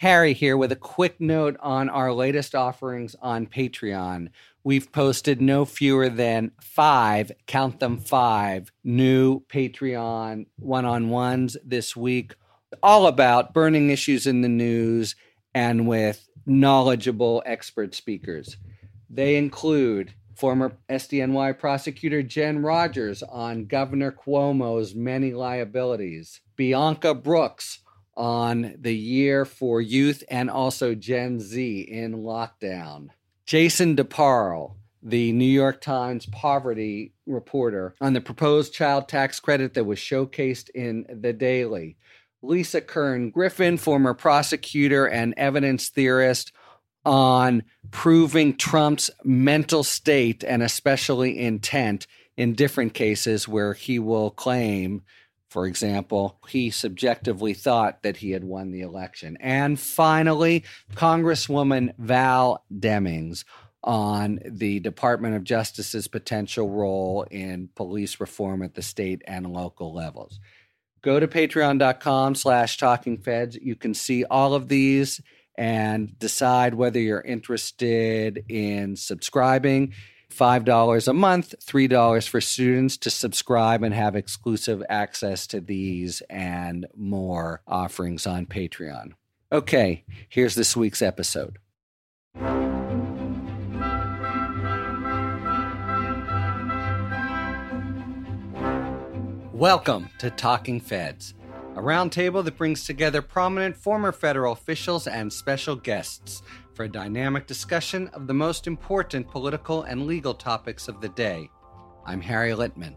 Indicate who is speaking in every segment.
Speaker 1: Harry here with a quick note on our latest offerings on Patreon. We've posted no fewer than five, count them five, new Patreon one on ones this week, all about burning issues in the news and with knowledgeable expert speakers. They include former SDNY prosecutor Jen Rogers on Governor Cuomo's many liabilities, Bianca Brooks on the year for youth and also Gen Z in lockdown. Jason DeParle, the New York Times poverty reporter, on the proposed child tax credit that was showcased in The Daily. Lisa Kern Griffin, former prosecutor and evidence theorist, on proving Trump's mental state and especially intent in different cases where he will claim for example, he subjectively thought that he had won the election. And finally, Congresswoman Val Demings on the Department of Justice's potential role in police reform at the state and local levels. Go to patreon.com slash talkingfeds. You can see all of these and decide whether you're interested in subscribing. $5 a month, $3 for students to subscribe and have exclusive access to these and more offerings on Patreon. Okay, here's this week's episode. Welcome to Talking Feds, a roundtable that brings together prominent former federal officials and special guests for a dynamic discussion of the most important political and legal topics of the day. I'm Harry Litman.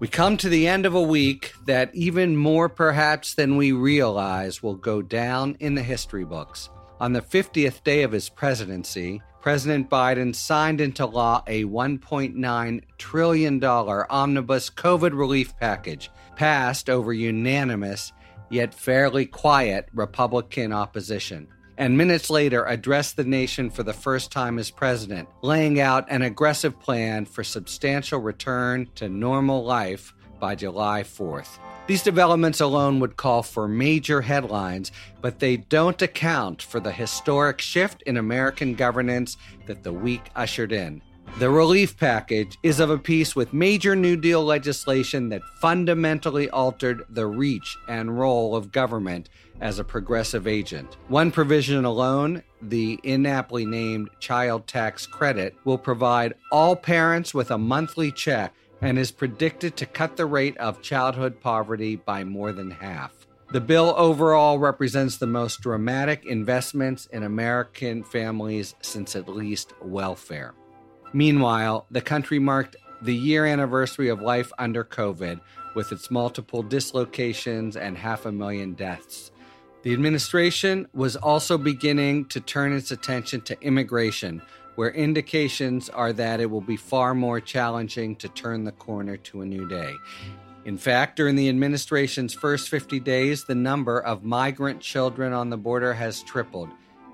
Speaker 1: We come to the end of a week that, even more perhaps than we realize, will go down in the history books. On the 50th day of his presidency, President Biden signed into law a $1.9 trillion omnibus COVID relief package, passed over unanimous yet fairly quiet Republican opposition and minutes later addressed the nation for the first time as president, laying out an aggressive plan for substantial return to normal life by July 4th. These developments alone would call for major headlines, but they don't account for the historic shift in American governance that the week ushered in. The relief package is of a piece with major New Deal legislation that fundamentally altered the reach and role of government as a progressive agent. One provision alone, the inaptly named child tax credit, will provide all parents with a monthly check and is predicted to cut the rate of childhood poverty by more than half. The bill overall represents the most dramatic investments in American families since at least welfare. Meanwhile, the country marked the year anniversary of life under COVID with its multiple dislocations and half a million deaths. The administration was also beginning to turn its attention to immigration, where indications are that it will be far more challenging to turn the corner to a new day. In fact, during the administration's first 50 days, the number of migrant children on the border has tripled,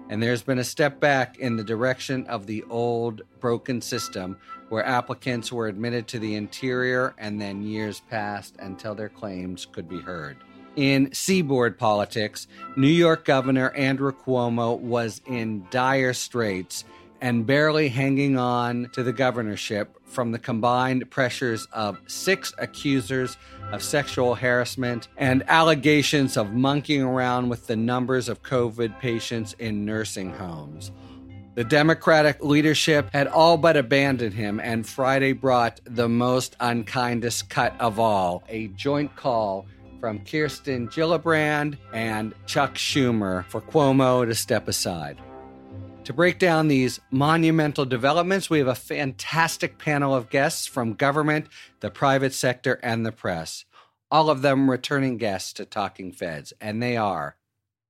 Speaker 1: and there's been a step back in the direction of the old broken system where applicants were admitted to the interior and then years passed until their claims could be heard in seaboard politics, New York Governor Andrew Cuomo was in dire straits and barely hanging on to the governorship from the combined pressures of six accusers of sexual harassment and allegations of monkeying around with the numbers of COVID patients in nursing homes. The Democratic leadership had all but abandoned him, and Friday brought the most unkindest cut of all a joint call from Kirsten Gillibrand and Chuck Schumer for Cuomo to step aside. To break down these monumental developments, we have a fantastic panel of guests from government, the private sector, and the press. All of them returning guests to Talking Feds, and they are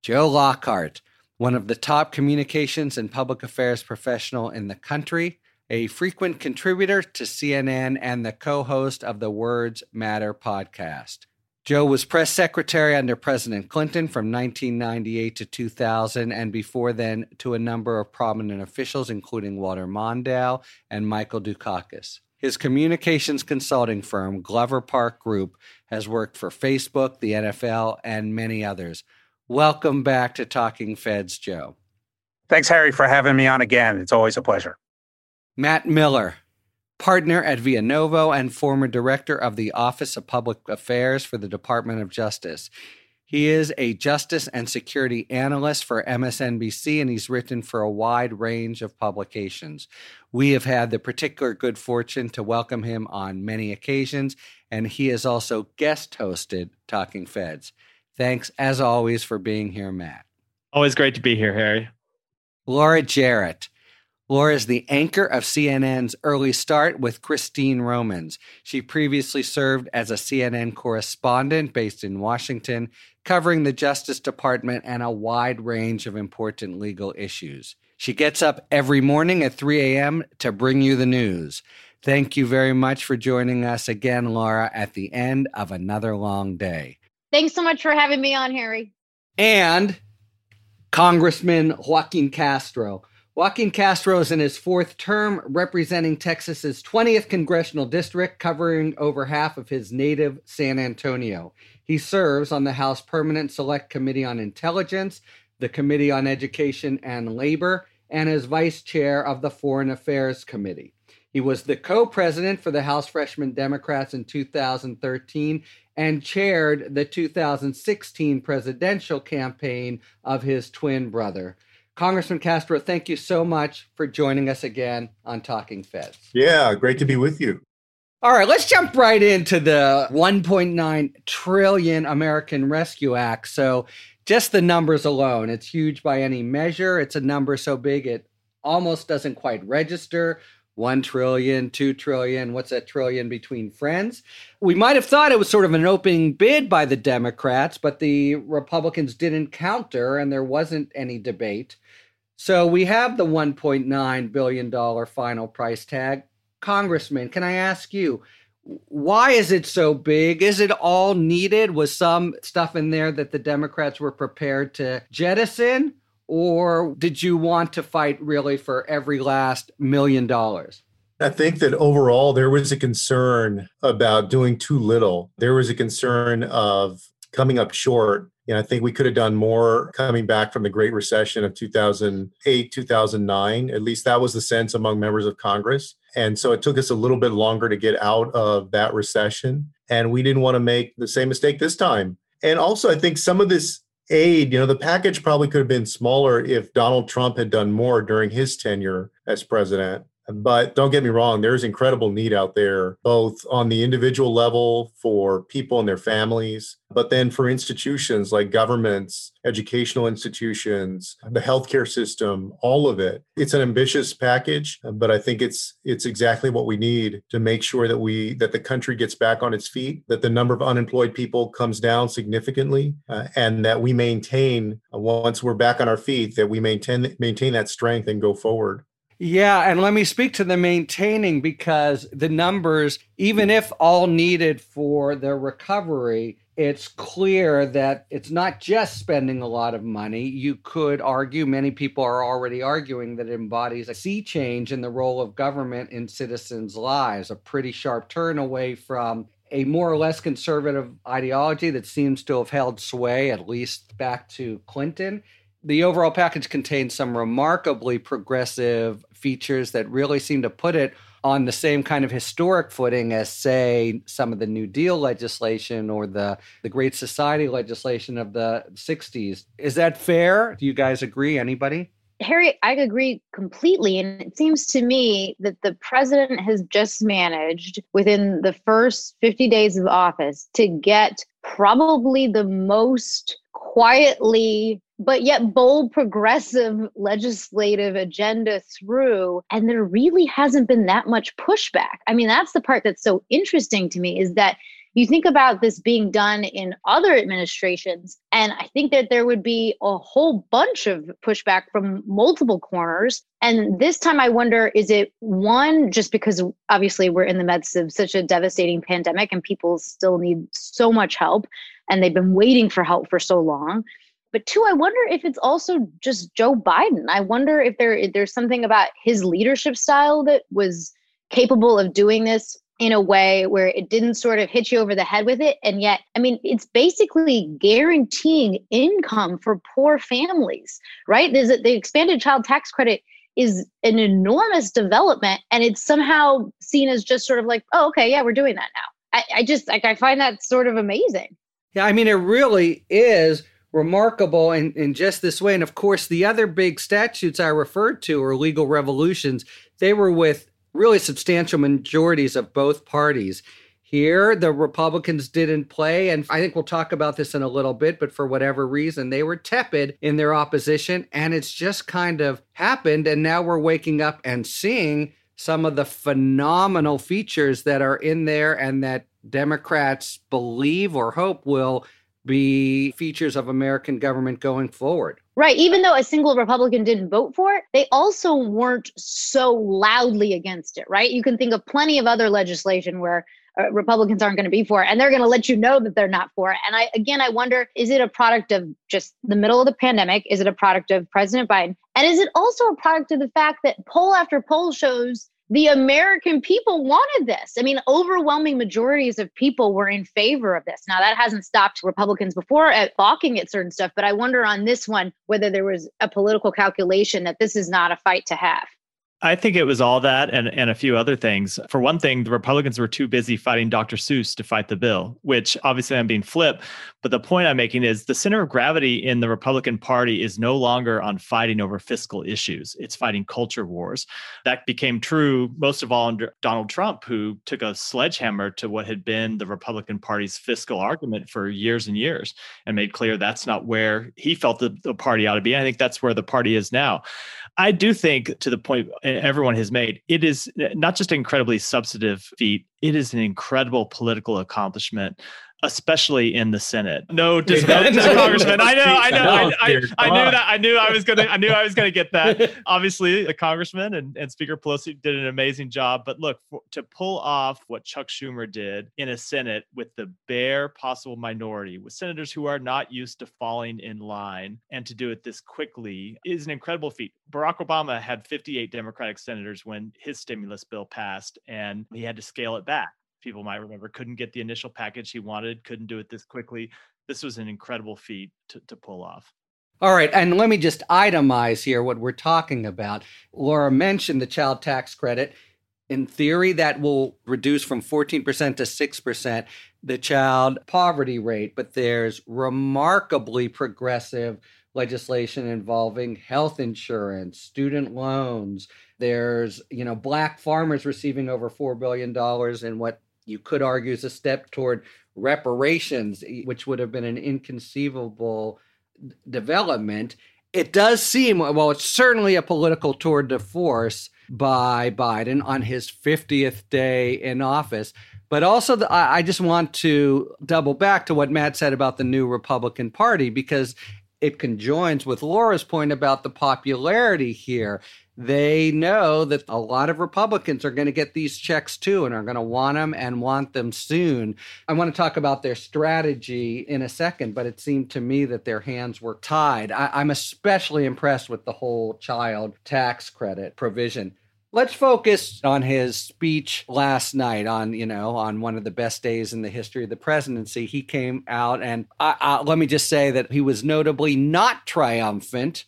Speaker 1: Joe Lockhart, one of the top communications and public affairs professional in the country, a frequent contributor to CNN and the co-host of the Words Matter podcast. Joe was press secretary under President Clinton from 1998 to 2000, and before then to a number of prominent officials, including Walter Mondale and Michael Dukakis. His communications consulting firm, Glover Park Group, has worked for Facebook, the NFL, and many others. Welcome back to Talking Feds, Joe.
Speaker 2: Thanks, Harry, for having me on again. It's always a pleasure.
Speaker 1: Matt Miller, partner at Novo and former director of the Office of Public Affairs for the Department of Justice. He is a justice and security analyst for MSNBC, and he's written for a wide range of publications. We have had the particular good fortune to welcome him on many occasions, and he has also guest hosted Talking Feds. Thanks, as always, for being here, Matt.
Speaker 3: Always great to be here, Harry.
Speaker 1: Laura Jarrett. Laura is the anchor of CNN's Early Start with Christine Romans. She previously served as a CNN correspondent based in Washington, covering the Justice Department and a wide range of important legal issues. She gets up every morning at 3 a.m. to bring you the news. Thank you very much for joining us again, Laura, at the end of another long day.
Speaker 4: Thanks so much for having me on, Harry.
Speaker 1: And Congressman Joaquin Castro. Joaquin Castro is in his fourth term representing Texas's 20th congressional district, covering over half of his native San Antonio. He serves on the House Permanent Select Committee on Intelligence, the Committee on Education and Labor, and as vice chair of the Foreign Affairs Committee. He was the co president for the House Freshman Democrats in 2013 and chaired the 2016 presidential campaign of his twin brother. Congressman Castro, thank you so much for joining us again on Talking Feds.
Speaker 5: Yeah, great to be with you.
Speaker 1: All right, let's jump right into the 1.9 trillion American Rescue Act. So, just the numbers alone, it's huge by any measure. It's a number so big it almost doesn't quite register. 1 trillion, 2 trillion, what's a trillion between friends? We might have thought it was sort of an opening bid by the Democrats, but the Republicans didn't counter and there wasn't any debate. So we have the $1.9 billion final price tag. Congressman, can I ask you, why is it so big? Is it all needed? Was some stuff in there that the Democrats were prepared to jettison? Or did you want to fight really for every last million dollars?
Speaker 5: I think that overall there was a concern about doing too little. There was a concern of coming up short and I think we could have done more coming back from the Great Recession of 2008, 2009. At least that was the sense among members of Congress. And so it took us a little bit longer to get out of that recession. And we didn't want to make the same mistake this time. And also, I think some of this aid, you know, the package probably could have been smaller if Donald Trump had done more during his tenure as president. But don't get me wrong, there's incredible need out there, both on the individual level for people and their families, but then for institutions like governments, educational institutions, the healthcare system, all of it. It's an ambitious package, but I think it's it's exactly what we need to make sure that we that the country gets back on its feet, that the number of unemployed people comes down significantly, uh, and that we maintain uh, once we're back on our feet that we maintain maintain that strength and go forward.
Speaker 1: Yeah, and let me speak to the maintaining because the numbers, even if all needed for the recovery, it's clear that it's not just spending a lot of money. You could argue, many people are already arguing that it embodies a sea change in the role of government in citizens' lives, a pretty sharp turn away from a more or less conservative ideology that seems to have held sway, at least back to Clinton the overall package contains some remarkably progressive features that really seem to put it on the same kind of historic footing as, say, some of the New Deal legislation or the, the Great Society legislation of the 60s. Is that fair? Do you guys agree? Anybody?
Speaker 4: Harry, I agree completely. And it seems to me that the president has just managed within the first 50 days of office to get probably the most quietly but yet bold progressive legislative agenda through and there really hasn't been that much pushback. I mean that's the part that's so interesting to me is that you think about this being done in other administrations and i think that there would be a whole bunch of pushback from multiple corners. And this time i wonder is it one just because obviously we're in the midst of such a devastating pandemic and people still need so much help and they've been waiting for help for so long but two, I wonder if it's also just Joe Biden. I wonder if there if there's something about his leadership style that was capable of doing this in a way where it didn't sort of hit you over the head with it. And yet, I mean, it's basically guaranteeing income for poor families, right? There's a, the expanded child tax credit is an enormous development and it's somehow seen as just sort of like, oh, okay, yeah, we're doing that now. I, I just like I find that sort of amazing.
Speaker 1: Yeah, I mean, it really is remarkable in, in just this way. And of course, the other big statutes I referred to are legal revolutions. They were with really substantial majorities of both parties. Here, the Republicans didn't play, and I think we'll talk about this in a little bit, but for whatever reason, they were tepid in their opposition, and it's just kind of happened. And now we're waking up and seeing some of the phenomenal features that are in there and that Democrats believe or hope will be features of American government going forward.
Speaker 4: Right. Even though a single Republican didn't vote for it, they also weren't so loudly against it, right? You can think of plenty of other legislation where uh, Republicans aren't going to be for it and they're going to let you know that they're not for it. And I, again, I wonder is it a product of just the middle of the pandemic? Is it a product of President Biden? And is it also a product of the fact that poll after poll shows the American people wanted this. I mean, overwhelming majorities of people were in favor of this. Now, that hasn't stopped Republicans before at balking at certain stuff, but I wonder on this one whether there was a political calculation that this is not a fight to have.
Speaker 3: I think it was all that and, and a few other things. For one thing, the Republicans were too busy fighting Dr. Seuss to fight the bill, which obviously I'm being flip. But the point I'm making is the center of gravity in the Republican Party is no longer on fighting over fiscal issues, it's fighting culture wars. That became true most of all under Donald Trump, who took a sledgehammer to what had been the Republican Party's fiscal argument for years and years and made clear that's not where he felt the, the party ought to be. I think that's where the party is now. I do think, to the point everyone has made, it is eh, not just an incredibly substantive feat, it is an incredible political accomplishment especially in the Senate. No disrespect to Congressman. I know, I know, I, I, I, knew that. I knew I was gonna. I knew I was gonna get that. Obviously, the Congressman and, and Speaker Pelosi did an amazing job. But look, for, to pull off what Chuck Schumer did in a Senate with the bare possible minority, with senators who are not used to falling in line, and to do it this quickly is an incredible feat. Barack Obama had 58 Democratic senators when his stimulus bill passed, and he had to scale it back people might remember, couldn't get the initial package he wanted, couldn't do it this quickly. This was an incredible feat to, to pull off.
Speaker 1: All right, and let me just itemize here what we're talking about. Laura mentioned the child tax credit. In theory, that will reduce from 14% to 6% the child poverty rate, but there's remarkably progressive legislation involving health insurance, student loans. There's, you know, black farmers receiving over $4 billion in what you could argue is a step toward reparations, which would have been an inconceivable development. It does seem, well, it's certainly a political tour de force by Biden on his 50th day in office. But also, the, I just want to double back to what Matt said about the new Republican Party because it conjoins with Laura's point about the popularity here they know that a lot of Republicans are going to get these checks too and are going to want them and want them soon. I want to talk about their strategy in a second, but it seemed to me that their hands were tied. I, am especially impressed with the whole child tax credit provision. Let's focus on his speech last night on, you know, on one of the best days in the history of the presidency. He came out and I, I, let me just say that he was notably not triumphant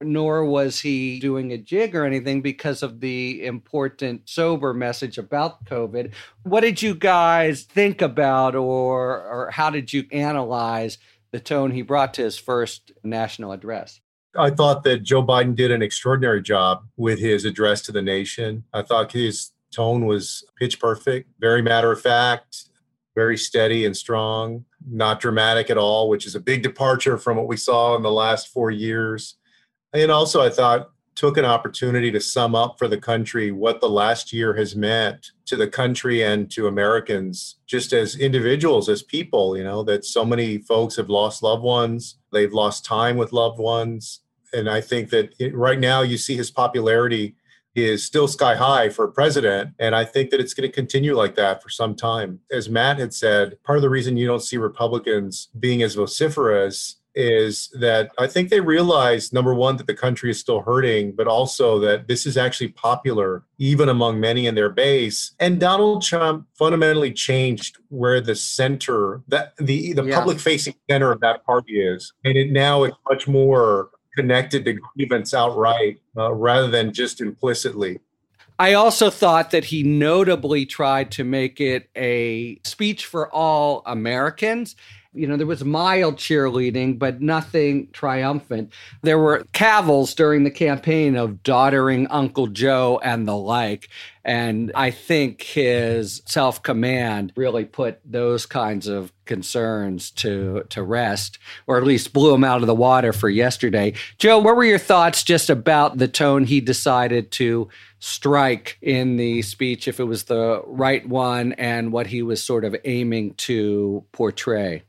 Speaker 1: nor was he doing a jig or anything because of the important sober message about COVID. What did you guys think about, or, or how did you analyze the tone he brought to his first national address?
Speaker 5: I thought that Joe Biden did an extraordinary job with his address to the nation. I thought his tone was pitch perfect, very matter of fact, very steady and strong, not dramatic at all, which is a big departure from what we saw in the last four years. And also, I thought took an opportunity to sum up for the country what the last year has meant to the country and to Americans, just as individuals, as people, you know, that so many folks have lost loved ones, they've lost time with loved ones. And I think that it, right now you see his popularity is still sky high for a president. And I think that it's going to continue like that for some time. As Matt had said, part of the reason you don't see Republicans being as vociferous is that I think they realize number one, that the country is still hurting, but also that this is actually popular even among many in their base. And Donald Trump fundamentally changed where the center, that the the yeah. public facing center of that party is. And it now is much more connected to grievance outright uh, rather than just implicitly.
Speaker 1: I also thought that he notably tried to make it a speech for all Americans. You know, there was mild cheerleading, but nothing triumphant. There were cavils during the campaign of doddering Uncle Joe and the like. And I think his self command really put those kinds of concerns to, to rest, or at least blew him out of the water for yesterday. Joe, what were your thoughts just about the tone he decided to strike in the speech, if it was the right one, and what he was sort of aiming to portray?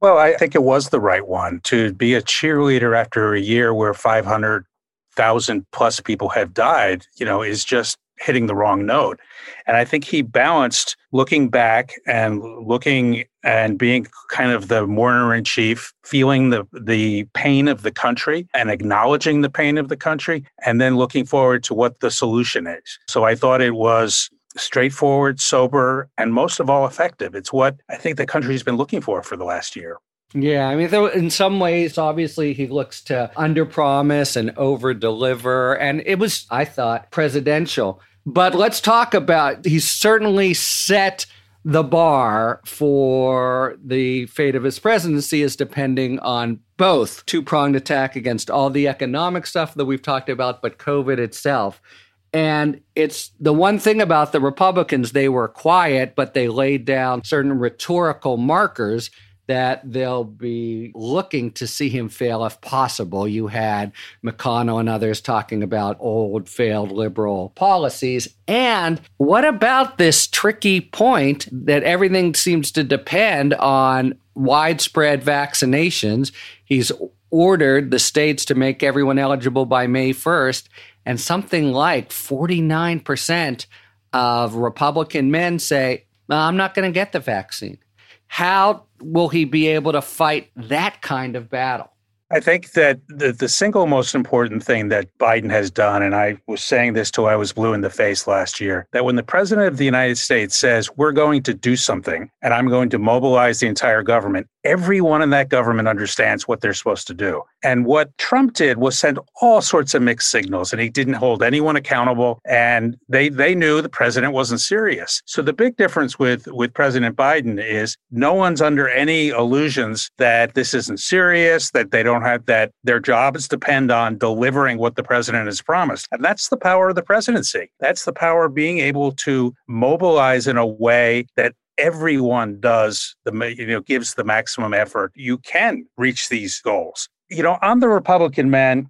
Speaker 2: Well, I think it was the right one to be a cheerleader after a year where 500,000 plus people have died, you know, is just hitting the wrong note. And I think he balanced looking back and looking and being kind of the mourner in chief, feeling the the pain of the country and acknowledging the pain of the country, and then looking forward to what the solution is. So I thought it was straightforward, sober, and most of all effective. It's what I think the country's been looking for for the last year.
Speaker 1: Yeah, I mean, in some ways, obviously, he looks to underpromise and overdeliver, and it was, I thought, presidential. But let's talk about. He's certainly set the bar for the fate of his presidency is depending on both two pronged attack against all the economic stuff that we've talked about, but COVID itself. And it's the one thing about the Republicans, they were quiet, but they laid down certain rhetorical markers that they'll be looking to see him fail if possible. You had McConnell and others talking about old, failed liberal policies. And what about this tricky point that everything seems to depend on widespread vaccinations? He's ordered the states to make everyone eligible by May 1st, and something like 49% of Republican men say, I'm not going to get the vaccine. How will he be able to fight that kind of battle?
Speaker 2: I think that the, the single most important thing that Biden has done, and I was saying this till I was blue in the face last year, that when the president of the United States says, we're going to do something and I'm going to mobilize the entire government, everyone in that government understands what they're supposed to do. And what Trump did was send all sorts of mixed signals, and he didn't hold anyone accountable. And they they knew the president wasn't serious. So the big difference with with President Biden is no one's under any illusions that this isn't serious, that they don't have that their jobs depend on delivering what the president has promised. And that's the power of the presidency. That's the power of being able to mobilize in a way that everyone does the you know gives the maximum effort you can reach these goals you know on the republican man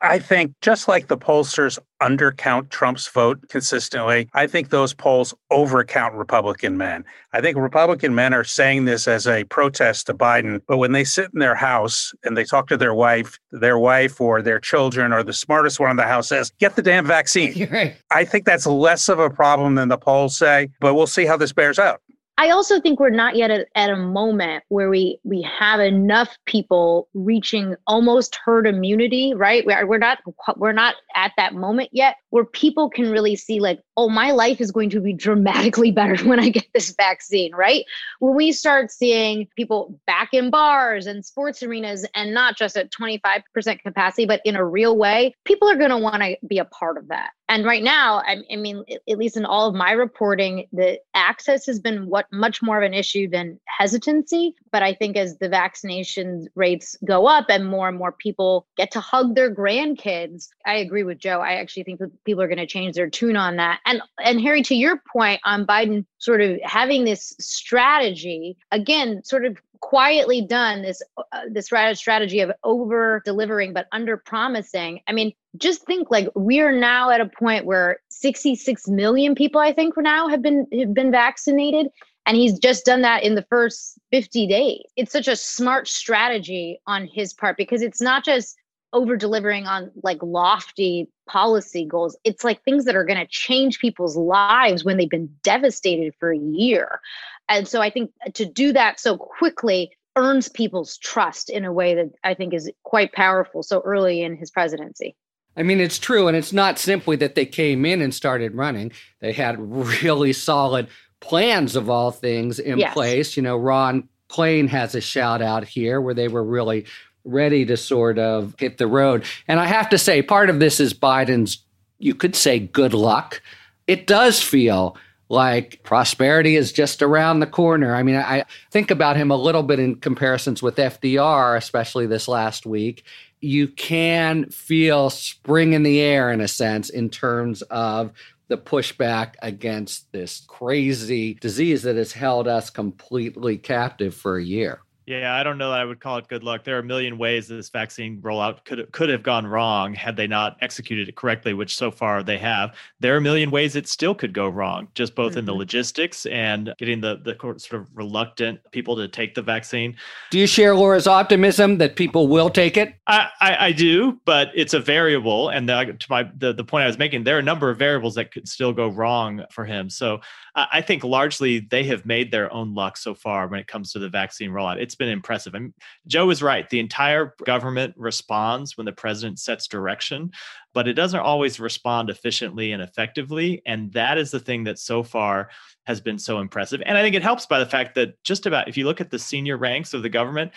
Speaker 2: I think just like the pollsters undercount Trump's vote consistently, I think those polls overcount Republican men. I think Republican men are saying this as a protest to Biden, but when they sit in their house and they talk to their wife, their wife or their children or the smartest one in the house says, "Get the damn vaccine."
Speaker 1: Right.
Speaker 2: I think that's less of a problem than the polls say, but we'll see how this bears out.
Speaker 4: I also think we're not yet at, at, a moment where we we have enough people reaching almost herd immunity, right? We're, we're not we're not at that moment yet where people can really see like, oh, my life is going to be dramatically better when I get this vaccine, right? When we start seeing people back in bars and sports arenas and not just at 25% capacity, but in a real way, people are going to want to be a part of that. And right now, I, I mean, at least in all of my reporting, the access has been what much more of an issue than hesitancy. But I think as the vaccination rates go up and more and more people get to hug their grandkids, I agree with Joe. I actually think people are going to change their tune on that. And and Harry, to your point on Biden sort of having this strategy again, sort of quietly done this uh, this strategy of over delivering but under promising i mean just think like we are now at a point where 66 million people i think for now have been have been vaccinated and he's just done that in the first 50 days. It's such a smart strategy on his part because it's not just over delivering on like lofty policy goals. It's like things that are going to change people's lives when they've been devastated for a year. And so I think to do that so quickly earns people's trust in a way that I think is quite powerful so early in his presidency.
Speaker 1: I mean, it's true. And it's not simply that they came in and started running, they had really solid plans of all things in yes. place. You know, Ron Klain has a shout out here where they were really ready to sort of hit the road. And I have to say, part of this is Biden's, you could say, good luck. It does feel like prosperity is just around the corner. I mean, I think about him a little bit in comparisons with FDR, especially this last week. You can feel spring in the air in a sense in terms of the pushback against this crazy disease that has held us completely captive for a year.
Speaker 3: Yeah, I don't know that I would call it good luck. There are a million ways this vaccine rollout could could have gone wrong had they not executed it correctly, which so far they have. There are a million ways it still could go wrong, just both mm-hmm. in the mm-hmm. logistics and getting the the sort of reluctant people to take the vaccine.
Speaker 1: Do you share Laura's optimism that people will take it?
Speaker 3: I, I, I do, but it's a variable, and the, to my the, the point I was making, there are a number of variables that could still go wrong for him. So I think largely they have made their own luck so far when it comes to the vaccine rollout. It's been impressive. Mean, Joe is right. The entire government responds when the president sets direction, but it doesn't always respond efficiently and effectively. And that is the thing that so far has been so impressive. And I think it helps by the fact that just about, if you look at the senior ranks of the government,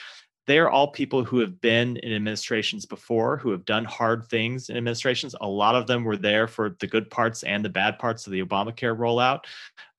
Speaker 3: they are all people who have been in administrations before, who have done hard things in administrations. A lot of them were there for the good parts and the bad parts of the Obamacare rollout.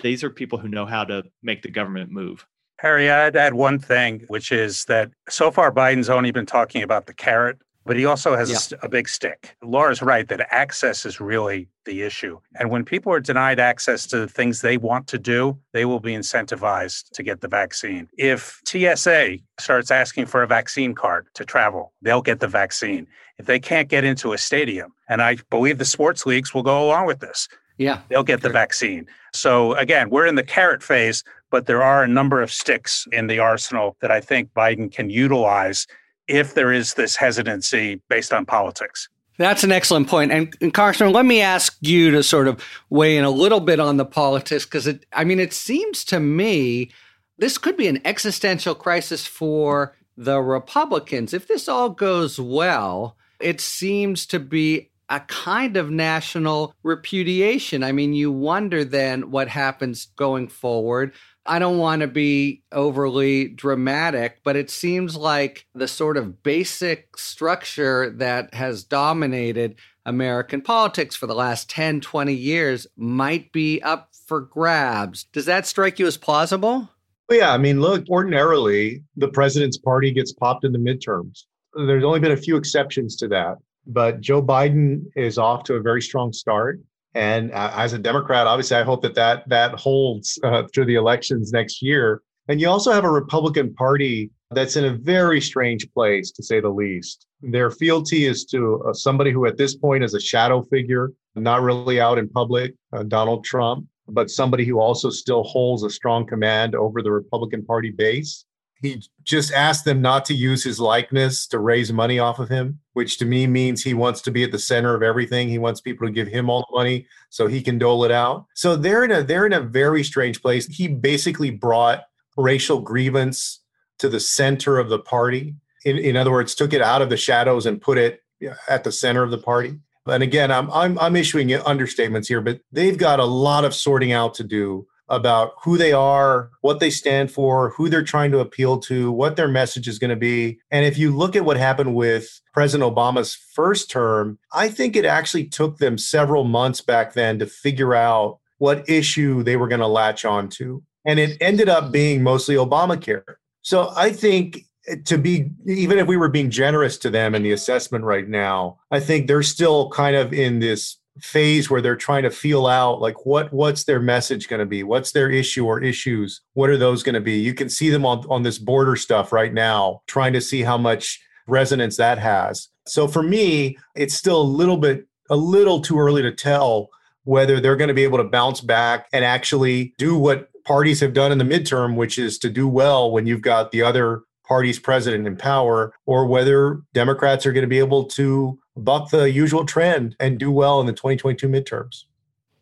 Speaker 3: These are people who know how to make the government move.
Speaker 2: Harry, I'd add one thing, which is that so far Biden's only been talking about the carrot but he also has yeah. a, a, big stick. Laura's right that access is really the issue. And when people are denied access to the things they want to do, they will be incentivized to get the vaccine. If TSA starts asking for a vaccine card to travel, they'll get the vaccine. If they can't get into a stadium, and I believe the sports leagues will go along with this,
Speaker 1: yeah,
Speaker 2: they'll get sure. the vaccine. So again, we're in the carrot phase, but there are a number of sticks in the arsenal that I think Biden can utilize if there is this hesitancy based on politics.
Speaker 1: That's an excellent point. And, and Congressman, let me ask you to sort of weigh in a little bit on the politics because it, I mean, it seems to me this could be an existential crisis for the Republicans. If this all goes well, it seems to be a kind of national repudiation. I mean, you wonder then what happens going forward. I don't want to be overly dramatic, but it seems like the sort of basic structure that has dominated American politics for the last 10, 20 years might be up for grabs. Does that strike you as plausible?
Speaker 5: Well, yeah, I mean, look, ordinarily the president's party gets popped in the midterms. There's only been a few exceptions to that, but Joe Biden is off to a very strong start. And uh, as a Democrat, obviously, I hope that that, that holds uh, through the elections next year. And you also have a Republican Party that's in a very strange place, to say the least. Their fealty is to uh, somebody who, at this point, is a shadow figure, not really out in public, uh, Donald Trump, but somebody who also still holds a strong command over the Republican Party base. He just asked them not to use his likeness to raise money off of him, which to me means he wants to be at the center of everything. He wants people to give him all the money so he can dole it out. So they're in a they're in a very strange place. He basically brought racial grievance to the center of the party. In, in other words, took it out of the shadows and put it at the center of the party. And again, I'm I'm I'm issuing understatements here, but they've got a lot of sorting out to do about who they are, what they stand for, who they're trying to appeal to, what their message is going to be. And if you look at what happened with President Obama's first term, I think it actually took them several months back then to figure out what issue they were going to latch on to. And it ended up being mostly Obamacare. So I think to be even if we were being generous to them in the assessment right now, I think they're still kind of in this phase where they're trying to feel out like what what's their message going to be? What's their issue or issues? What are those going to be? You can see them on, on this border stuff right now trying to see how much resonance that has. So for me it's still a little bit a little too early to tell whether they're going to be able to bounce back and actually do what parties have done in the midterm which is to do well when you've got the other party's president in power or whether democrats are going to be able to buck the usual trend and do well in the 2022 midterms.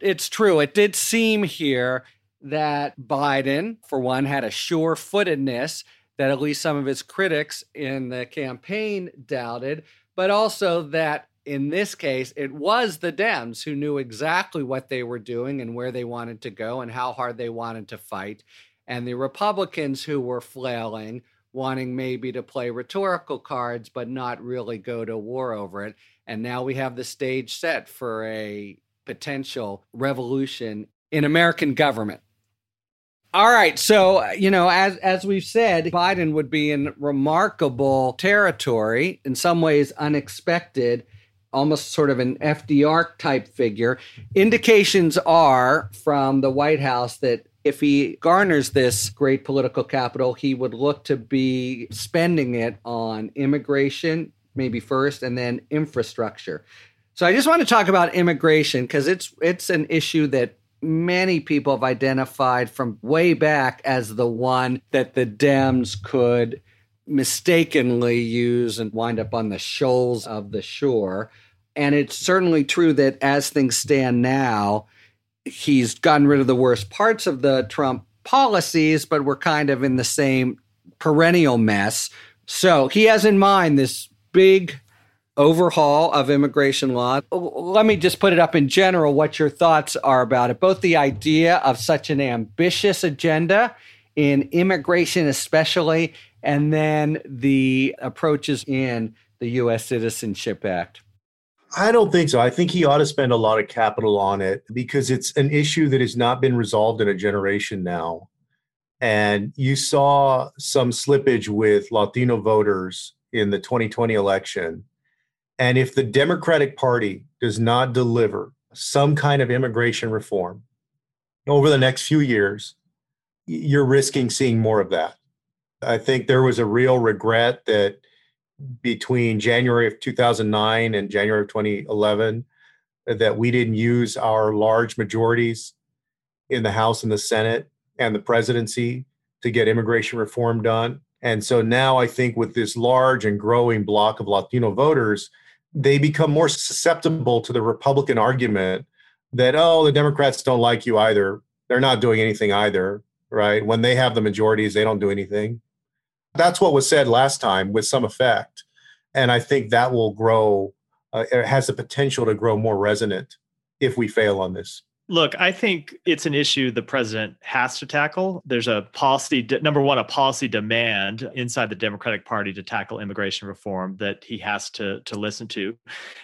Speaker 1: It's true. It did seem here that Biden, for one, had a sure footedness that at least some of his critics in the campaign doubted, but also that in this case, it was the Dems who knew exactly what they were doing and where they wanted to go and how hard they wanted to fight. And the Republicans who were flailing, wanting maybe to play rhetorical cards, but not really go to war over it. And now we have the stage set for a potential revolution in American government. All right, so uh, you know, as as we've said, Biden would be in remarkable territory, in some ways unexpected, almost sort of an FDR type figure. Indications are from the White House that if he garners this great political capital, he would look to be spending it on immigration, maybe first, and then infrastructure. So I just want to talk about immigration because it's it's an issue that many people have identified from way back as the one that the Dems could mistakenly use and wind up on the shoals of the shore. And it's certainly true that as things stand now, he's gotten rid of the worst parts of the Trump policies, but we're kind of in the same perennial mess. So he has in mind this big overhaul of immigration law. Let me just put it up in general what your thoughts are about it. Both the idea of such an ambitious agenda in immigration, especially, and then the approaches in the U.S. Citizenship Act.
Speaker 5: I don't think so. I think he ought to spend a lot of capital on it because it's an issue that has not been resolved in a generation now. And you saw some slippage with Latino voters in the 2020 election and if the Democratic Party does not deliver some kind of immigration reform over the next few years, you're risking seeing more of that. I think there was a real regret that between January of 2009 and January of 2011 that we didn't use our large majorities in the House and the Senate and the presidency to get immigration reform done. And so now I think with this large and growing block of Latino voters, they become more susceptible to the Republican argument that, oh, the Democrats don't like you either. They're not doing anything either, right? When they have the majorities, they don't do anything. That's what was said last time with some effect. And I think that will grow, uh, it has the potential to grow more resonant if we fail on this.
Speaker 3: Look, I think it's an issue the president has to tackle. There's a policy, de- number one, a policy demand inside the Democratic Party to tackle immigration reform that he has to, to listen to.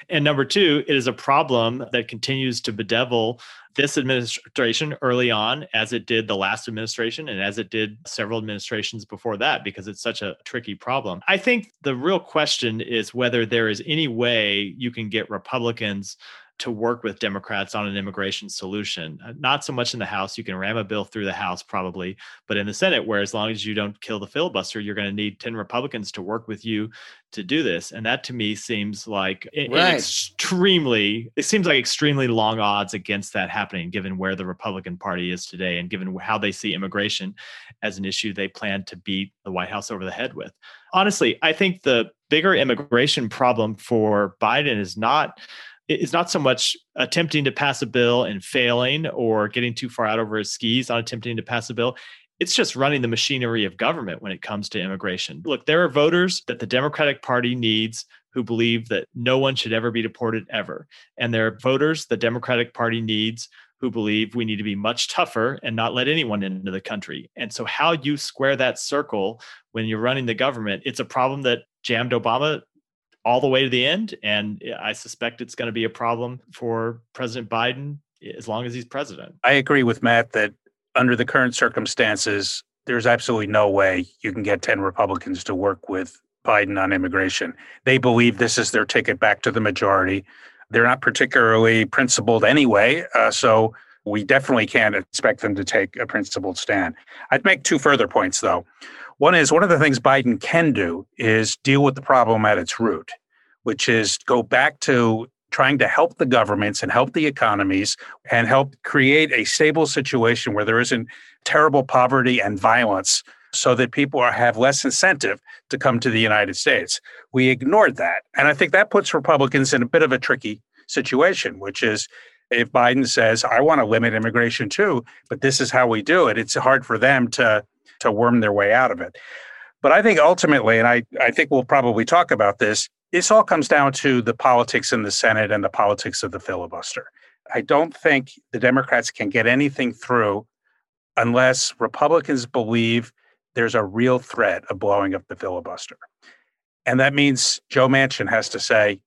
Speaker 3: And number two, it is a problem that continues to bedevil this administration early on, as it did the last administration and as it did several administrations before that, because it's such a tricky problem. I think the real question is whether there is any way you can get Republicans to work with Democrats on an immigration solution. Uh, not so much in the House, you can ram a bill through the House probably, but in the Senate, where as long as you don't kill the filibuster, you're going to need 10 Republicans to work with you to do this. And that to me seems like right. extremely, it seems like extremely long odds against that happening, given where the Republican Party is today and given how they see immigration as an issue they plan to beat the White House over the head with. Honestly, I think the bigger immigration problem for Biden is not is not so much attempting to pass a bill and failing or getting too far out over his skis on attempting to pass a bill. It's just running the machinery of government when it comes to immigration. Look, there are voters that the Democratic Party needs who believe that no one should ever be deported ever. And there are voters the Democratic Party needs who believe we need to be much tougher and not let anyone into the country. And so, how you square that circle when you're running the government, it's a problem that jammed Obama all the way to the end. And I suspect it's going to be a problem for President Biden as long as he's president.
Speaker 2: I agree with Matt that under the current circumstances, there's absolutely no way you can get 10 Republicans to work with Biden on immigration. They believe this is their ticket back to the majority. They're not particularly principled anyway. Uh, so we definitely can't expect them to take a principled stand. I'd make two further points, though. One is one of the things Biden can do is deal with the problem at its root, which is go back to trying to help the governments and help the economies and help create a stable situation where there isn't terrible poverty and violence so that people are, have less incentive to come to the United States. We ignored that. And I think that puts Republicans in a bit of a tricky situation, which is if Biden says, I want to limit immigration too, but this is how we do it, it's hard for them to to worm their way out of it. But I think ultimately, and I, I think we'll probably talk about this, this all comes down to the politics in the Senate and the politics of the filibuster. I don't think the Democrats can get anything through unless Republicans believe there's a real threat of blowing up the filibuster. And that means Joe Manchin has to say,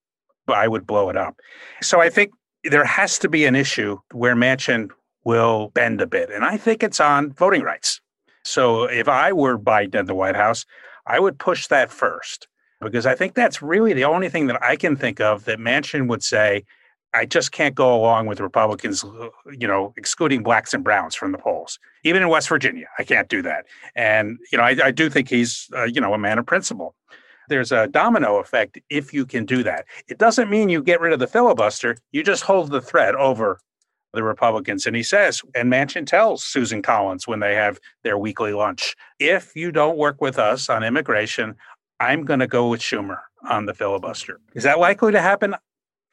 Speaker 2: I would blow it up. So I think there has to be an issue where Manchin will bend a bit. And I think it's on voting rights. So if I were Biden the White House, I would push that first because I think that's really the only thing that I can think of that Manchin would say, I just can't go along with Republicans, you know, excluding blacks and browns from the polls. Even in West Virginia, I can't do that. And, you know, I, I do think he's, uh, you know, a man of principle. There's a domino effect if you can do that. It doesn't mean you get rid of the filibuster. You just hold the threat over the Republicans. And he says, and Manchin tells Susan Collins when they have their weekly lunch, if you don't work with us on immigration, I'm going to go with Schumer on the filibuster. Is that likely to happen?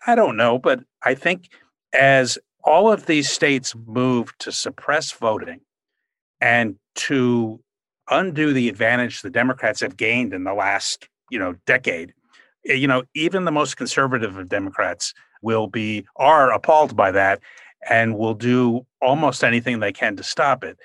Speaker 2: I don't know, but I think as all of these states move to suppress voting and to undo the advantage the Democrats have gained in the last, you know, decade, eh, you know, even the most conservative of Democrats will be are appalled by that and will do almost anything they can to stop it.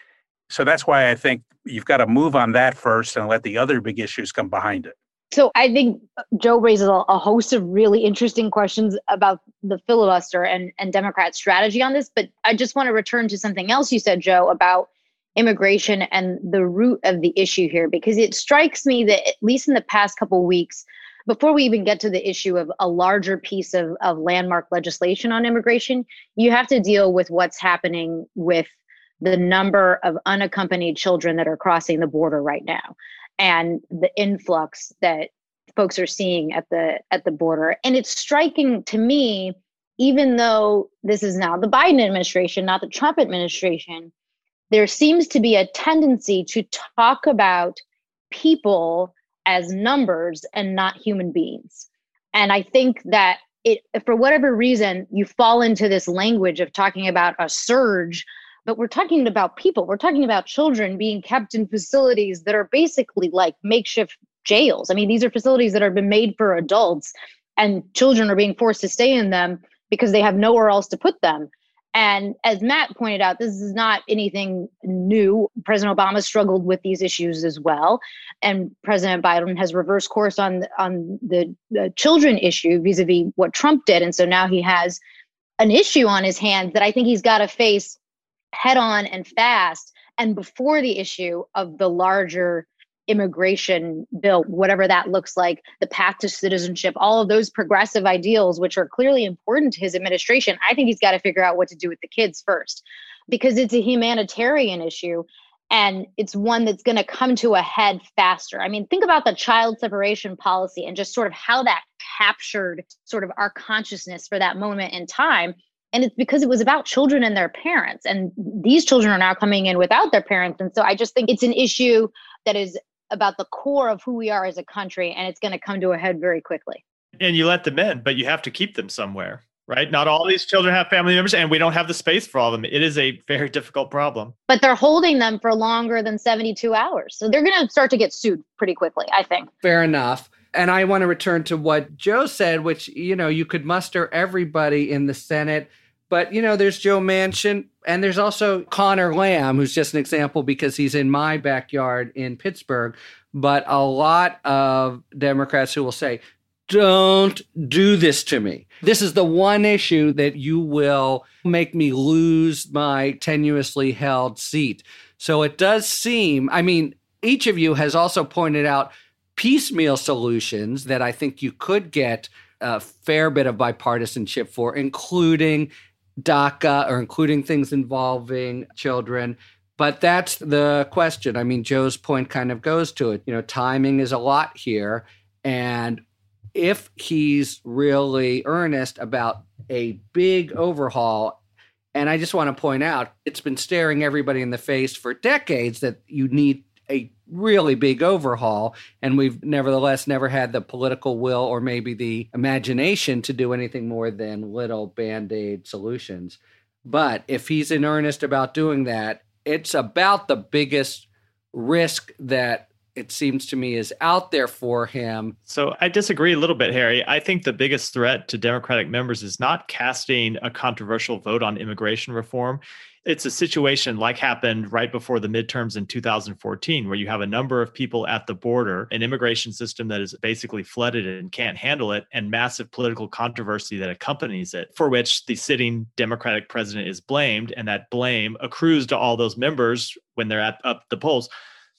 Speaker 2: So that's why I think you've got to move on that first and let the other big issues come behind it.
Speaker 4: So I think Joe raises a, host of really interesting questions about the filibuster and, and Democrat strategy on this. But I just want to return to something else you said, Joe, about immigration and the root of the issue here, because it strikes me that at least in the past couple weeks, before we even get to the issue of a larger piece of, of landmark legislation on immigration, you have to deal with what's happening with the number of unaccompanied children that are crossing the border right now and the influx that folks are seeing at the at the border. And it's striking to me even though this is now the Biden administration not the Trump administration there seems to be a tendency to talk about people as numbers and not human beings and i think that it for whatever reason you fall into this language of talking about a surge but we're talking about people. We're talking about children being kept in facilities that are basically like makeshift jails. I mean, these are facilities that have been made for adults, and children are being forced to stay in them because they have nowhere else to put them. And as Matt pointed out, this is not anything new. President Obama struggled with these issues as well, and President Biden has reversed course on on the, the children issue vis-a-vis what Trump did, and so now he has an issue on his hands that I think he's got to face head on and fast and before the issue of the larger immigration bill, whatever that looks like, the path to citizenship, all of those progressive ideals, which are clearly important to his administration, I think he's got to figure out what to do with the kids first. Because it's a humanitarian issue and it's one that's going to come to a head faster. I mean, think about the child separation policy and just sort of how that captured sort of our consciousness for that moment in time. And it's because it was about children and their parents and these children are now coming in without their parents. And so i just think it's an issue that is about the core of who we are as a country and it's going to come to a head very quickly.
Speaker 3: And you let them in but you have to keep them somewhere right? Not all these children have family members and we don't have the space for all of them. It is a very difficult problem.
Speaker 4: But they're holding them for longer than 72 hours. So they're going to start to get sued pretty quickly i think.
Speaker 1: Fair enough. And I want to return to what Joe said, which, you know, you could muster everybody in the Senate but you know, there's Joe Manchin, and there's also Conor Lamb, who's just an example because he's in my backyard in Pittsburgh. But a lot of Democrats who will say, "Don't do this to me." This is the one issue that you will make me lose my tenuously held seat. So it does seem. I mean, each of you has also pointed out piecemeal solutions that I think you could get a fair bit of bipartisanship for, including DACA or including things involving children. But that's the question. I mean, Joe's point kind of goes to it. You know, timing is a lot here. And if he's really earnest about a big overhaul, and I just want to point out, it's been staring everybody in the face for decades that you need a really big overhaul. And we've nevertheless never had the political will or maybe the imagination to do anything more than little band aid solutions. But if he's in earnest about doing that, it's about the biggest risk that it seems to me, is out there for him.
Speaker 3: So I disagree a little bit, Harry. I think the biggest threat to Democratic members is not casting a controversial vote on immigration reform it's a situation like happened right before the midterms in 2014, where you have a number of people at the border, an immigration system that is basically flooded and can't handle it, and massive political controversy that accompanies it, for which the sitting Democratic president is blamed. And that blame accrues to all those members when they're at up the polls.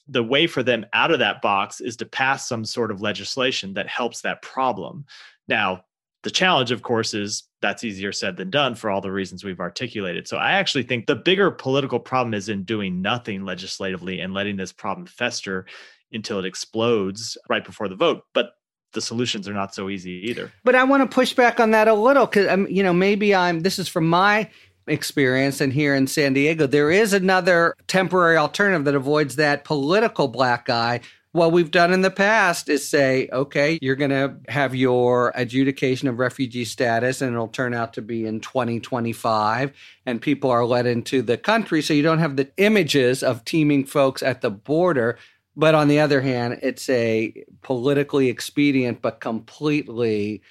Speaker 3: The way for them out of that box is to pass some sort of legislation that helps that problem. Now, the challenge, of course, is that's easier said than done for all the reasons we've articulated. So I actually think the bigger political problem is in doing nothing legislatively and letting this problem fester until it explodes right before the vote. But the solutions are not so easy either.
Speaker 1: But I want to push back on that a little because um, you know maybe I'm this is from my experience and here in San Diego there is another temporary alternative that avoids that political black eye what we've done in the past is say, okay, you're going to have your adjudication of refugee status and it'll turn out to be in 2025 and people are let into the country. So you don't have the images of teeming folks at the border. But on the other hand, it's a politically expedient but completely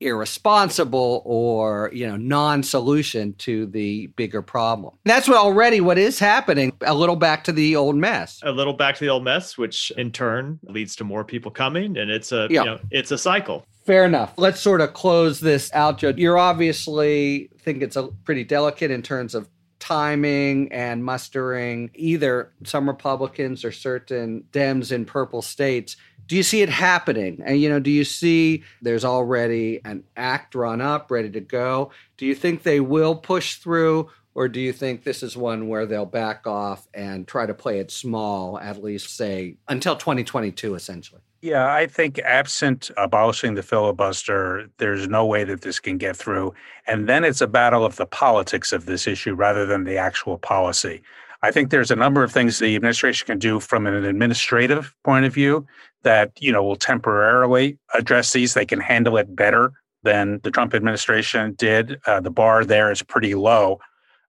Speaker 1: irresponsible or you know non-solution to the bigger problem. That's what already what is happening. A little back to the old mess.
Speaker 3: A little back to the old mess which in turn leads to more people coming and it's a yeah. you know it's a cycle.
Speaker 1: Fair enough. Let's sort of close this out joe. You're obviously think it's a pretty delicate in terms of timing and mustering either some republicans or certain dems in purple states do you see it happening? And, you know, do you see there's already an act drawn up, ready to go? Do you think they will push through? Or do you think this is one where they'll back off and try to play it small, at least say until 2022, essentially?
Speaker 2: Yeah, I think absent abolishing the filibuster, there's no way that this can get through. And then it's a battle of the politics of this issue rather than the actual policy. I think there's a number of things the administration can do from an administrative point of view that you know will temporarily address these. They can handle it better than the Trump administration did. Uh, the bar there is pretty low,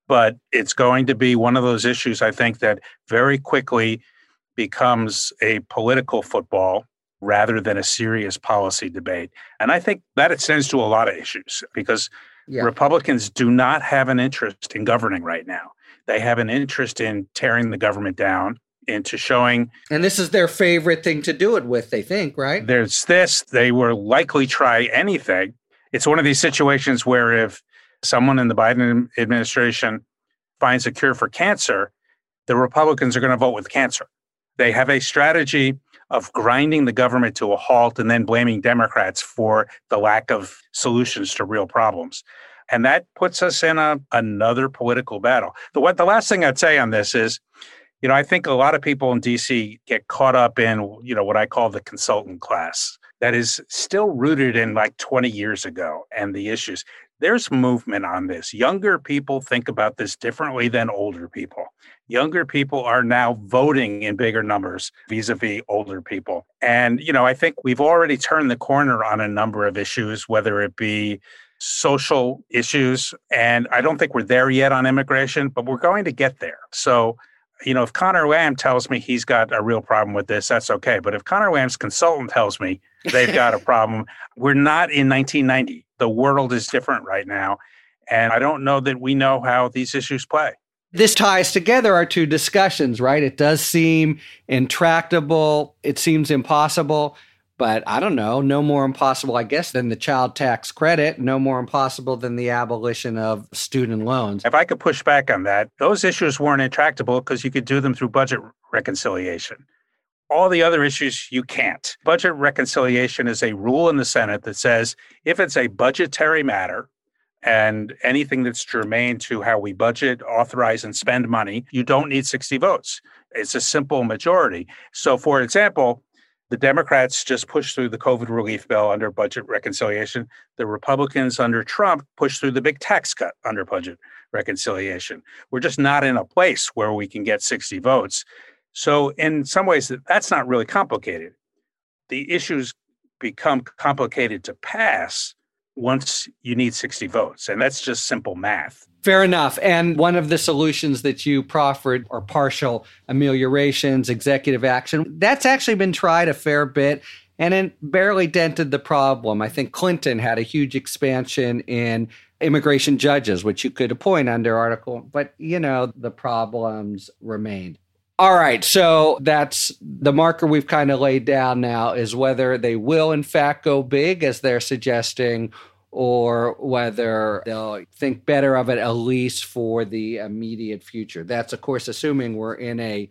Speaker 2: but it's going to be one of those issues I think that very quickly becomes a political football rather than a serious policy debate. And I think that extends to a lot of issues because yeah. Republicans do not have an interest in governing right now. They have an interest in tearing the government down into showing.
Speaker 1: And this is their favorite thing to do it with, they think, right?
Speaker 2: There's this. They will likely try anything. It's one of these situations where if someone in the Biden administration finds a cure for cancer, the Republicans are going to vote with cancer. They have a strategy of grinding the government to a halt and then blaming Democrats for the lack of solutions to real problems. And that puts us in a, another political battle. The, what, the last thing I'd say on this is, you know, I think a lot of people in DC get caught up in, you know, what I call the consultant class that is still rooted in like 20 years ago and the issues. There's movement on this. Younger people think about this differently than older people. Younger people are now voting in bigger numbers vis a vis older people. And, you know, I think we've already turned the corner on a number of issues, whether it be social issues. And I don't think we're there yet on immigration, but we're going to get there. So, you know, if Conor Lamb tells me he's got a real problem with this, that's okay. But if Conor Lamb's consultant tells me they've got a problem, we're not in 1990. The world is different right now. And I don't know that we know how these issues play.
Speaker 1: This ties together our two discussions, right? It does seem intractable. It seems impossible but I don't know, no more impossible, I guess, than the child tax credit, no more impossible than the abolition of student loans.
Speaker 2: If I could push back on that, those issues weren't intractable because you could do them through budget reconciliation. All the other issues you can't. Budget reconciliation is a rule in the Senate that says if it's a budgetary matter, and anything that's germane to how we budget, authorize, and spend money, you don't need 60 votes. It's a simple majority. So, for example, the Democrats just pushed through the COVID relief bill under budget reconciliation. The Republicans under Trump pushed through the big tax cut under budget reconciliation. We're just not in a place where we can get 60 votes. So, in some ways, that's not really complicated. The issues become complicated to pass once you need 60 votes. And that's just simple math.
Speaker 1: Fair enough. And one of the solutions that you proffered are partial ameliorations, executive action. That's actually been tried a fair bit and it barely dented the problem. I think Clinton had a huge expansion in immigration judges, which you could appoint under Article, but you know, the problems remained. All right, so that's the marker we've kind of laid down now is whether they will, in fact, go big as they're suggesting, or whether they'll think better of it, at least for the immediate future. That's, of course, assuming we're in a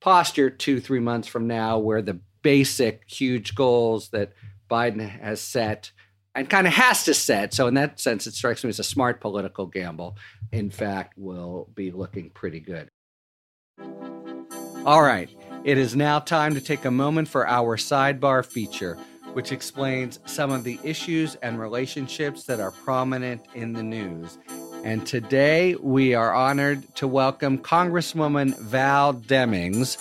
Speaker 1: posture two, three months from now where the basic huge goals that Biden has set and kind of has to set. So, in that sense, it strikes me as a smart political gamble, in fact, will be looking pretty good. All right, it is now time to take a moment for our sidebar feature, which explains some of the issues and relationships that are prominent in the news. And today we are honored to welcome Congresswoman Val Demings,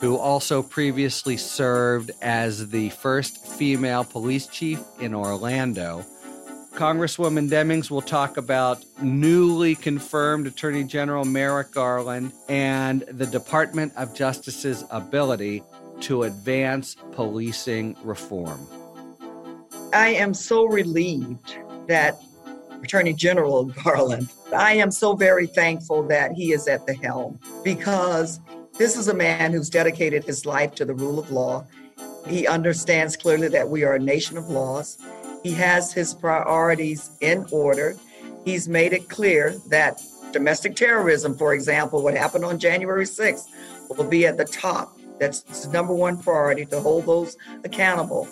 Speaker 1: who also previously served as the first female police chief in Orlando Congresswoman Demings will talk about newly confirmed Attorney General Merrick Garland and the Department of Justice's ability to advance policing reform.
Speaker 6: I am so relieved that Attorney General Garland, I am so very thankful that he is at the helm because this is a man who's dedicated his life to the rule of law. He understands clearly that we are a nation of laws he has his priorities in order. He's made it clear that domestic terrorism, for example, what happened on January 6th, will be at the top. That's his number one priority to hold those accountable.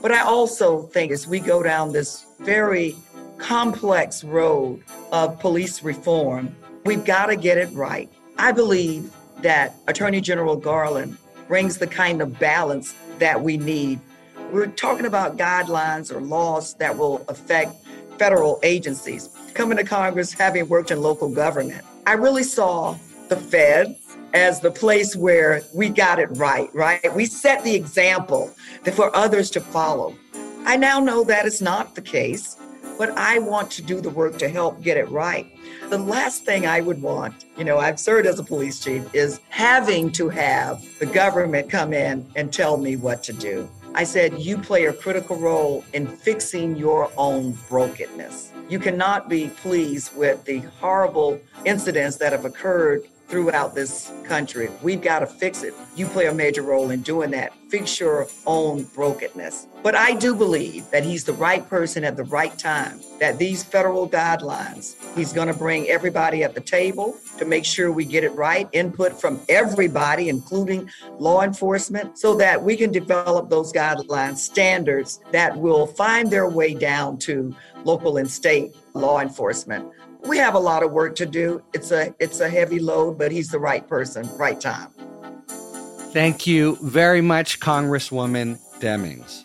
Speaker 6: But I also think as we go down this very complex road of police reform, we've got to get it right. I believe that Attorney General Garland brings the kind of balance that we need we're talking about guidelines or laws that will affect federal agencies. Coming to Congress, having worked in local government, I really saw the Fed as the place where we got it right, right? We set the example for others to follow. I now know that is not the case, but I want to do the work to help get it right. The last thing I would want, you know, I've served as a police chief, is having to have the government come in and tell me what to do. I said, You play a critical role in fixing your own brokenness. You cannot be pleased with the horrible incidents that have occurred throughout this country. We've got to fix it. You play a major role in doing that. Fix your own brokenness. But I do believe that he's the right person at the right time, that these federal guidelines, he's going to bring everybody at the table to make sure we get it right, input from everybody, including law enforcement, so that we can develop those guidelines, standards that will find their way down to local and state law enforcement we have a lot of work to do. It's a it's a heavy load, but he's the right person, right time.
Speaker 1: Thank you very much, Congresswoman Demings.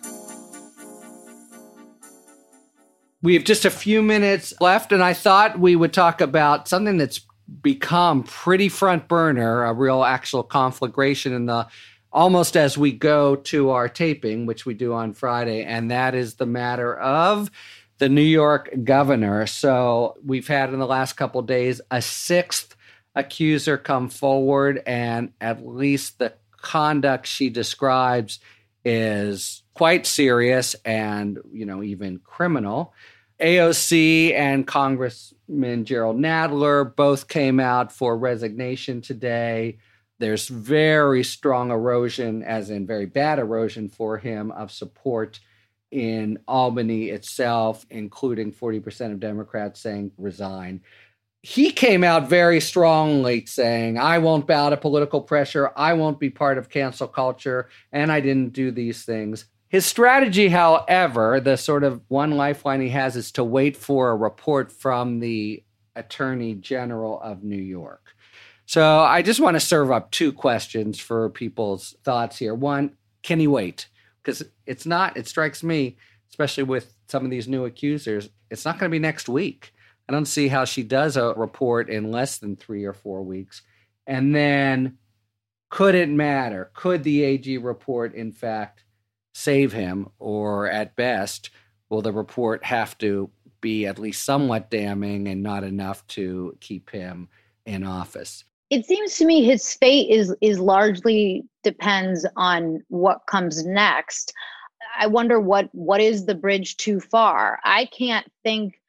Speaker 1: We have just a few minutes left, and I thought we would talk about something that's become pretty front burner, a real actual conflagration in the almost as we go to our taping, which we do on Friday, and that is the matter of the New York governor. So we've had in the last couple days a sixth accuser come forward, and at least the conduct she describes is quite serious and you know even criminal. AOC and Congressman Gerald Nadler both came out for resignation today. There's very strong erosion, as in very bad erosion for him, of support in Albany itself, including 40% of Democrats saying resign. He came out very strongly saying, I won't bow to political pressure. I won't be part of cancel culture. And I didn't do these things. His strategy, however, the sort of one lifeline he has is to wait for a report from the Attorney General of New York. So I just want to serve up two questions for people's thoughts here. One, can he wait? Because it's not. It strikes me, especially with some of these new accusers, it's not going to be next week. I don't see how she does a report in less than three or four weeks. And then, could it matter? Could the AG report, in fact, save him, or at best, will the report have to be at least somewhat damning and not enough to keep him in office?
Speaker 4: It seems to me his fate is is largely depends on what comes next. I wonder what what is the bridge too far. I can't think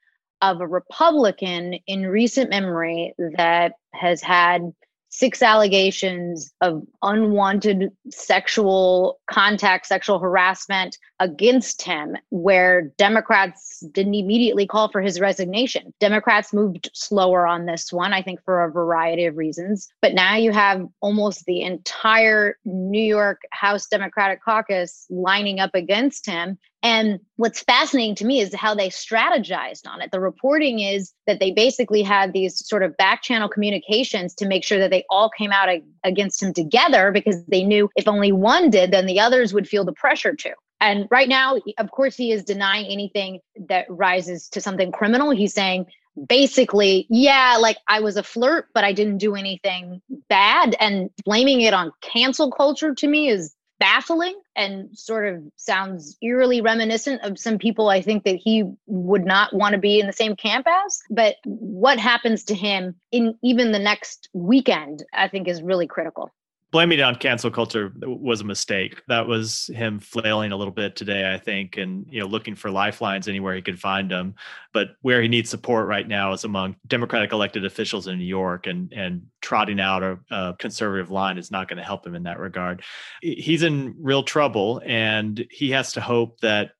Speaker 4: of a Republican in recent memory that has had six allegations of unwanted sexual contact, sexual harassment against him, where Democrats didn't immediately call for his resignation. Democrats moved slower on this one, I think, for a variety of reasons. But now you have almost the entire New York House Democratic caucus lining up against him. And what's fascinating to me is how they strategized on it. The reporting is that they basically had these sort of back channel communications to make sure that they all came out against him together because they knew if only one did, then the others would feel the pressure to. And right now, of course, he is denying anything that rises to something criminal. He's saying, basically, yeah, like I was a flirt, but I didn't do anything bad. And blaming it on cancel culture to me is baffling and sort of sounds eerily reminiscent of some people I think that he would not want to be in the same camp as. But what happens to him in even the next weekend, I think is really critical
Speaker 3: blaming it on cancel culture was a mistake. That was him flailing a little bit today, I think, and you know looking for lifelines anywhere he could find them. But where he needs support right now is among Democratic elected officials in New York, and and trotting out a, a conservative line is not going to help him in that regard. He's in real trouble, and he has to hope that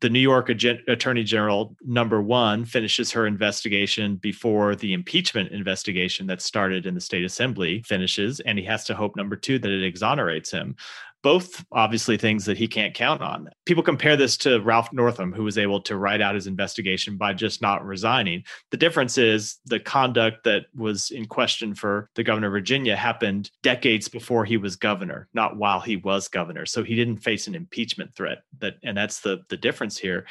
Speaker 3: the New York Attorney General, number one, finishes her investigation before the impeachment investigation that started in the state assembly finishes. And he has to hope, number two, that it exonerates him both obviously things that he can't count on. People compare this to Ralph Northam, who was able to write out his investigation by just not resigning. The difference is the conduct that was in question for the governor of Virginia happened decades before he was governor, not while he was governor. So he didn't face an impeachment threat. That and that's the the difference here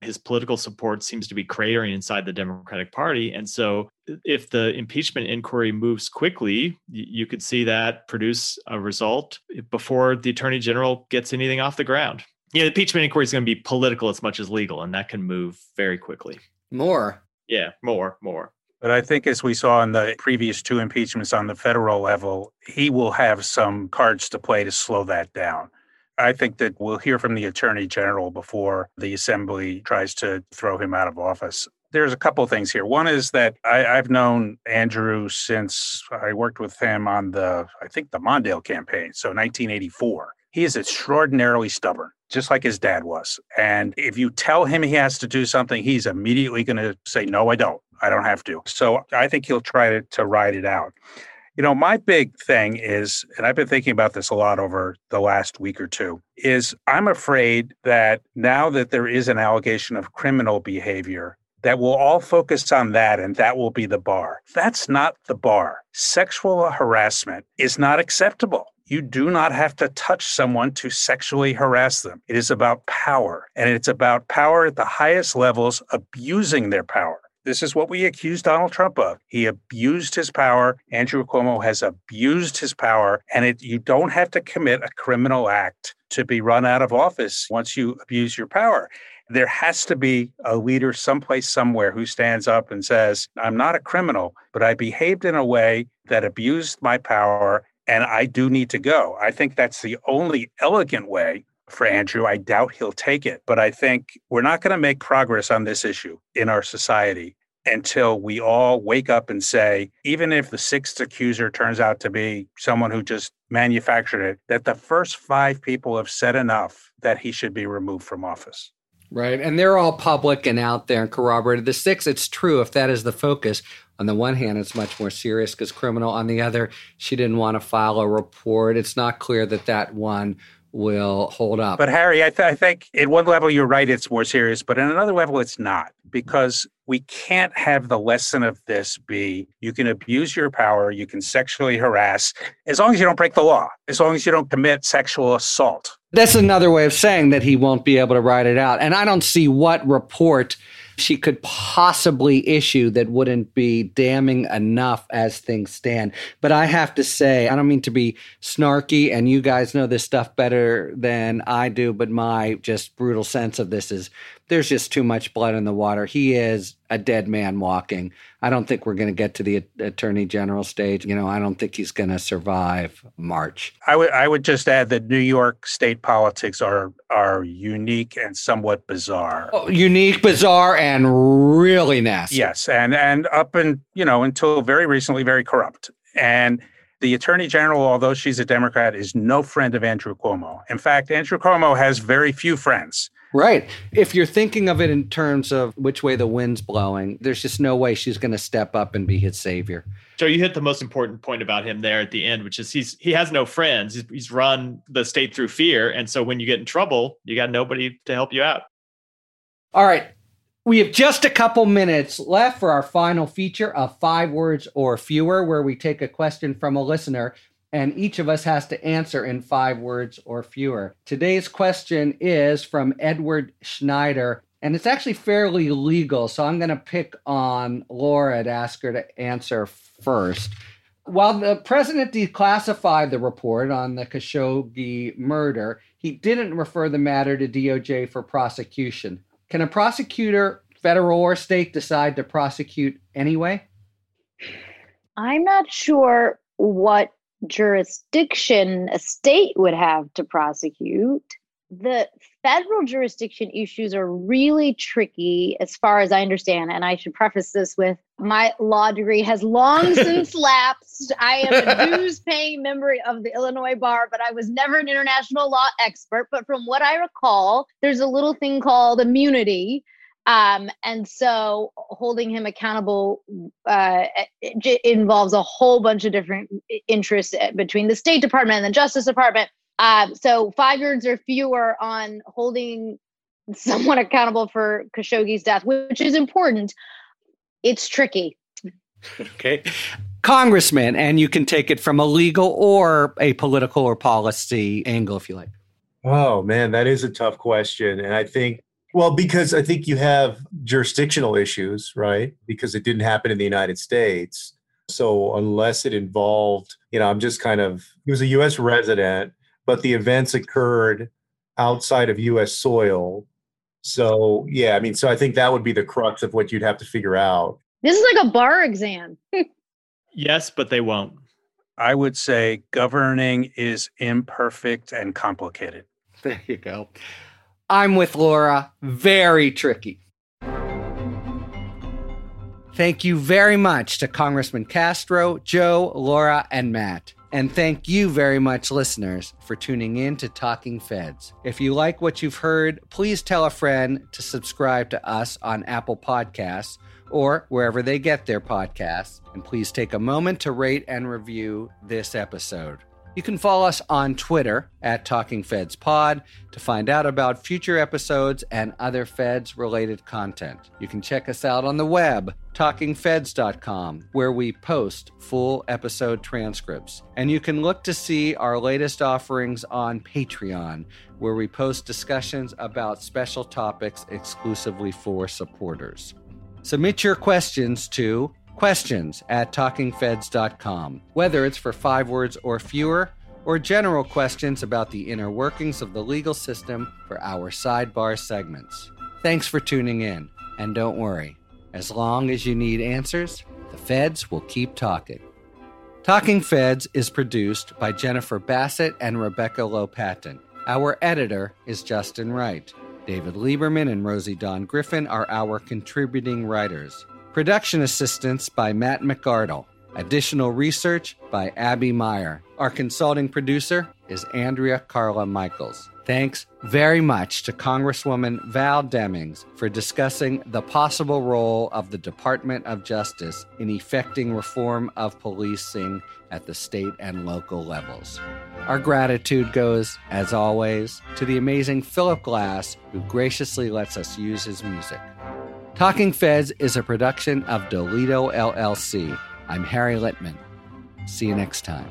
Speaker 3: his political support seems to be cratering inside the Democratic Party. And so, if the impeachment inquiry moves quickly, you could see that produce a result before the attorney general gets anything off the ground. Yeah, the impeachment inquiry is going to be political as much as legal, and that can move very quickly.
Speaker 1: More.
Speaker 3: Yeah, more, more.
Speaker 2: But I think, as we saw in the previous two impeachments on the federal level, he will have some cards to play to slow that down. I think that we'll hear from the attorney general before the assembly tries to throw him out of office. There's a couple of things here. One is that I, have known Andrew since I worked with him on the, I think, the Mondale campaign. So 1984. He is extraordinarily stubborn, just like his dad was. And if you tell him he has to do something, he's immediately going to say, No, I don't. I don't have to. So I think he'll try to, to ride it out. You know, my big thing is, and I've been thinking about this a lot over the last week or two, is I'm afraid that now that there is an allegation of criminal behavior, that we'll all focus on that and that will be the bar. That's not the bar. Sexual harassment is not acceptable. You do not have to touch someone to sexually harass them. It is about power, and it's about power at the highest levels abusing their power. This is what we accuse Donald Trump of. He abused his power. Andrew Cuomo has abused his power, and it, you don't have to commit a criminal act to be run out of office once you abuse your power. There has to be a leader someplace, somewhere who stands up and says, I'm not a criminal, but I behaved in a way that abused my power and I do need to go. I think that's the only elegant way for Andrew. I doubt he'll take it, but I think we're not going to make progress on this issue in our society until we all wake up and say, even if the sixth accuser turns out to be someone who just manufactured it, that the first five people have said enough that he should be removed from office.
Speaker 1: Right. And they're all public and out there and corroborated. The six, it's true if that is the focus. On the one hand, it's much more serious because criminal. On the other, she didn't want to file a report. It's not clear that that one will hold up.
Speaker 2: But Harry, I, th- I think at one level you're right, it's more serious, but at another level it's not because we can't have the lesson of this be you can abuse your power, you can sexually harass, as long as you don't break the law, as long as you don't commit sexual assault.
Speaker 1: That's another way of saying that he won't be able to write it out. And I don't see what report she could possibly issue that wouldn't be damning enough as things stand. But I have to say, I don't mean to be snarky, and you guys know this stuff better than I do, but my just brutal sense of this is there's just too much blood in the water. He is a dead man walking. I don't think we're going to get to the attorney general stage. You know, I don't think he's going to survive March.
Speaker 2: I would I would just add that New York state politics are are unique and somewhat bizarre.
Speaker 1: Oh, unique, bizarre, and really nasty.
Speaker 2: Yes, and and up and you know until very recently, very corrupt. And the attorney general, although she's a Democrat, is no friend of Andrew Cuomo. In fact, Andrew Cuomo has very few friends.
Speaker 1: Right. If you're thinking of it in terms of which way the wind's blowing, there's just no way she's going to step up and be his savior.
Speaker 3: Joe, you hit the most important point about him there at the end, which is he's he has no friends. He's, he's run the state through fear, and so when you get in trouble, you got nobody to help you out.
Speaker 1: All right. We have just a couple minutes left for our final feature of five words or fewer, where we take a question from a listener and each of us has to answer in five words or fewer. Today's question is from Edward Schneider, and it's actually fairly legal, so I'm going to pick on Laura to ask her to answer first. While the president declassified the report on the Khashoggi murder, he didn't refer the matter to DOJ for prosecution. Can a prosecutor, federal or state, decide to prosecute anyway?
Speaker 4: I'm not sure what jurisdiction a state would have to prosecute. The federal jurisdiction issues are really tricky, as far as I understand. And I should preface this with my law degree has long since lapsed. I am a dues paying member of the Illinois bar, but I was never an international law expert. But from what I recall, there's a little thing called immunity um, and so holding him accountable uh, involves a whole bunch of different interests uh, between the State Department and the Justice Department. Um, so five years or fewer on holding someone accountable for Khashoggi's death, which is important. It's tricky.
Speaker 1: Okay. Congressman, and you can take it from a legal or a political or policy angle if you like.
Speaker 5: Oh, man, that is a tough question. And I think well, because I think you have jurisdictional issues, right? Because it didn't happen in the United States. So unless it involved, you know, I'm just kind of, he was a US resident, but the events occurred outside of US soil. So, yeah, I mean, so I think that would be the crux of what you'd have to figure out.
Speaker 4: This is like a bar exam.
Speaker 3: yes, but they won't.
Speaker 2: I would say governing is imperfect and complicated.
Speaker 1: There you go. I'm with Laura. Very tricky. Thank you very much to Congressman Castro, Joe, Laura, and Matt. And thank you very much, listeners, for tuning in to Talking Feds. If you like what you've heard, please tell a friend to subscribe to us on Apple Podcasts or wherever they get their podcasts. And please take a moment to rate and review this episode. You can follow us on Twitter at Talking Feds Pod to find out about future episodes and other Feds related content. You can check us out on the web, talkingfeds.com, where we post full episode transcripts. And you can look to see our latest offerings on Patreon, where we post discussions about special topics exclusively for supporters. Submit your questions to questions at talkingfeds.com, whether it's for five words or fewer, or general questions about the inner workings of the legal system for our sidebar segments. Thanks for tuning in, and don't worry, as long as you need answers, the feds will keep talking. Talking Feds is produced by Jennifer Bassett and Rebecca Lopatin. Our editor is Justin Wright. David Lieberman and Rosie Don Griffin are our contributing writers. Production assistance by Matt McArdle. Additional research by Abby Meyer. Our consulting producer is Andrea Carla Michaels. Thanks very much to Congresswoman Val Demings for discussing the possible role of the Department of Justice in effecting reform of policing at the state and local levels. Our gratitude goes, as always, to the amazing Philip Glass, who graciously lets us use his music. Talking Feds is a production of Dolito LLC. I'm Harry Litman. See you next time.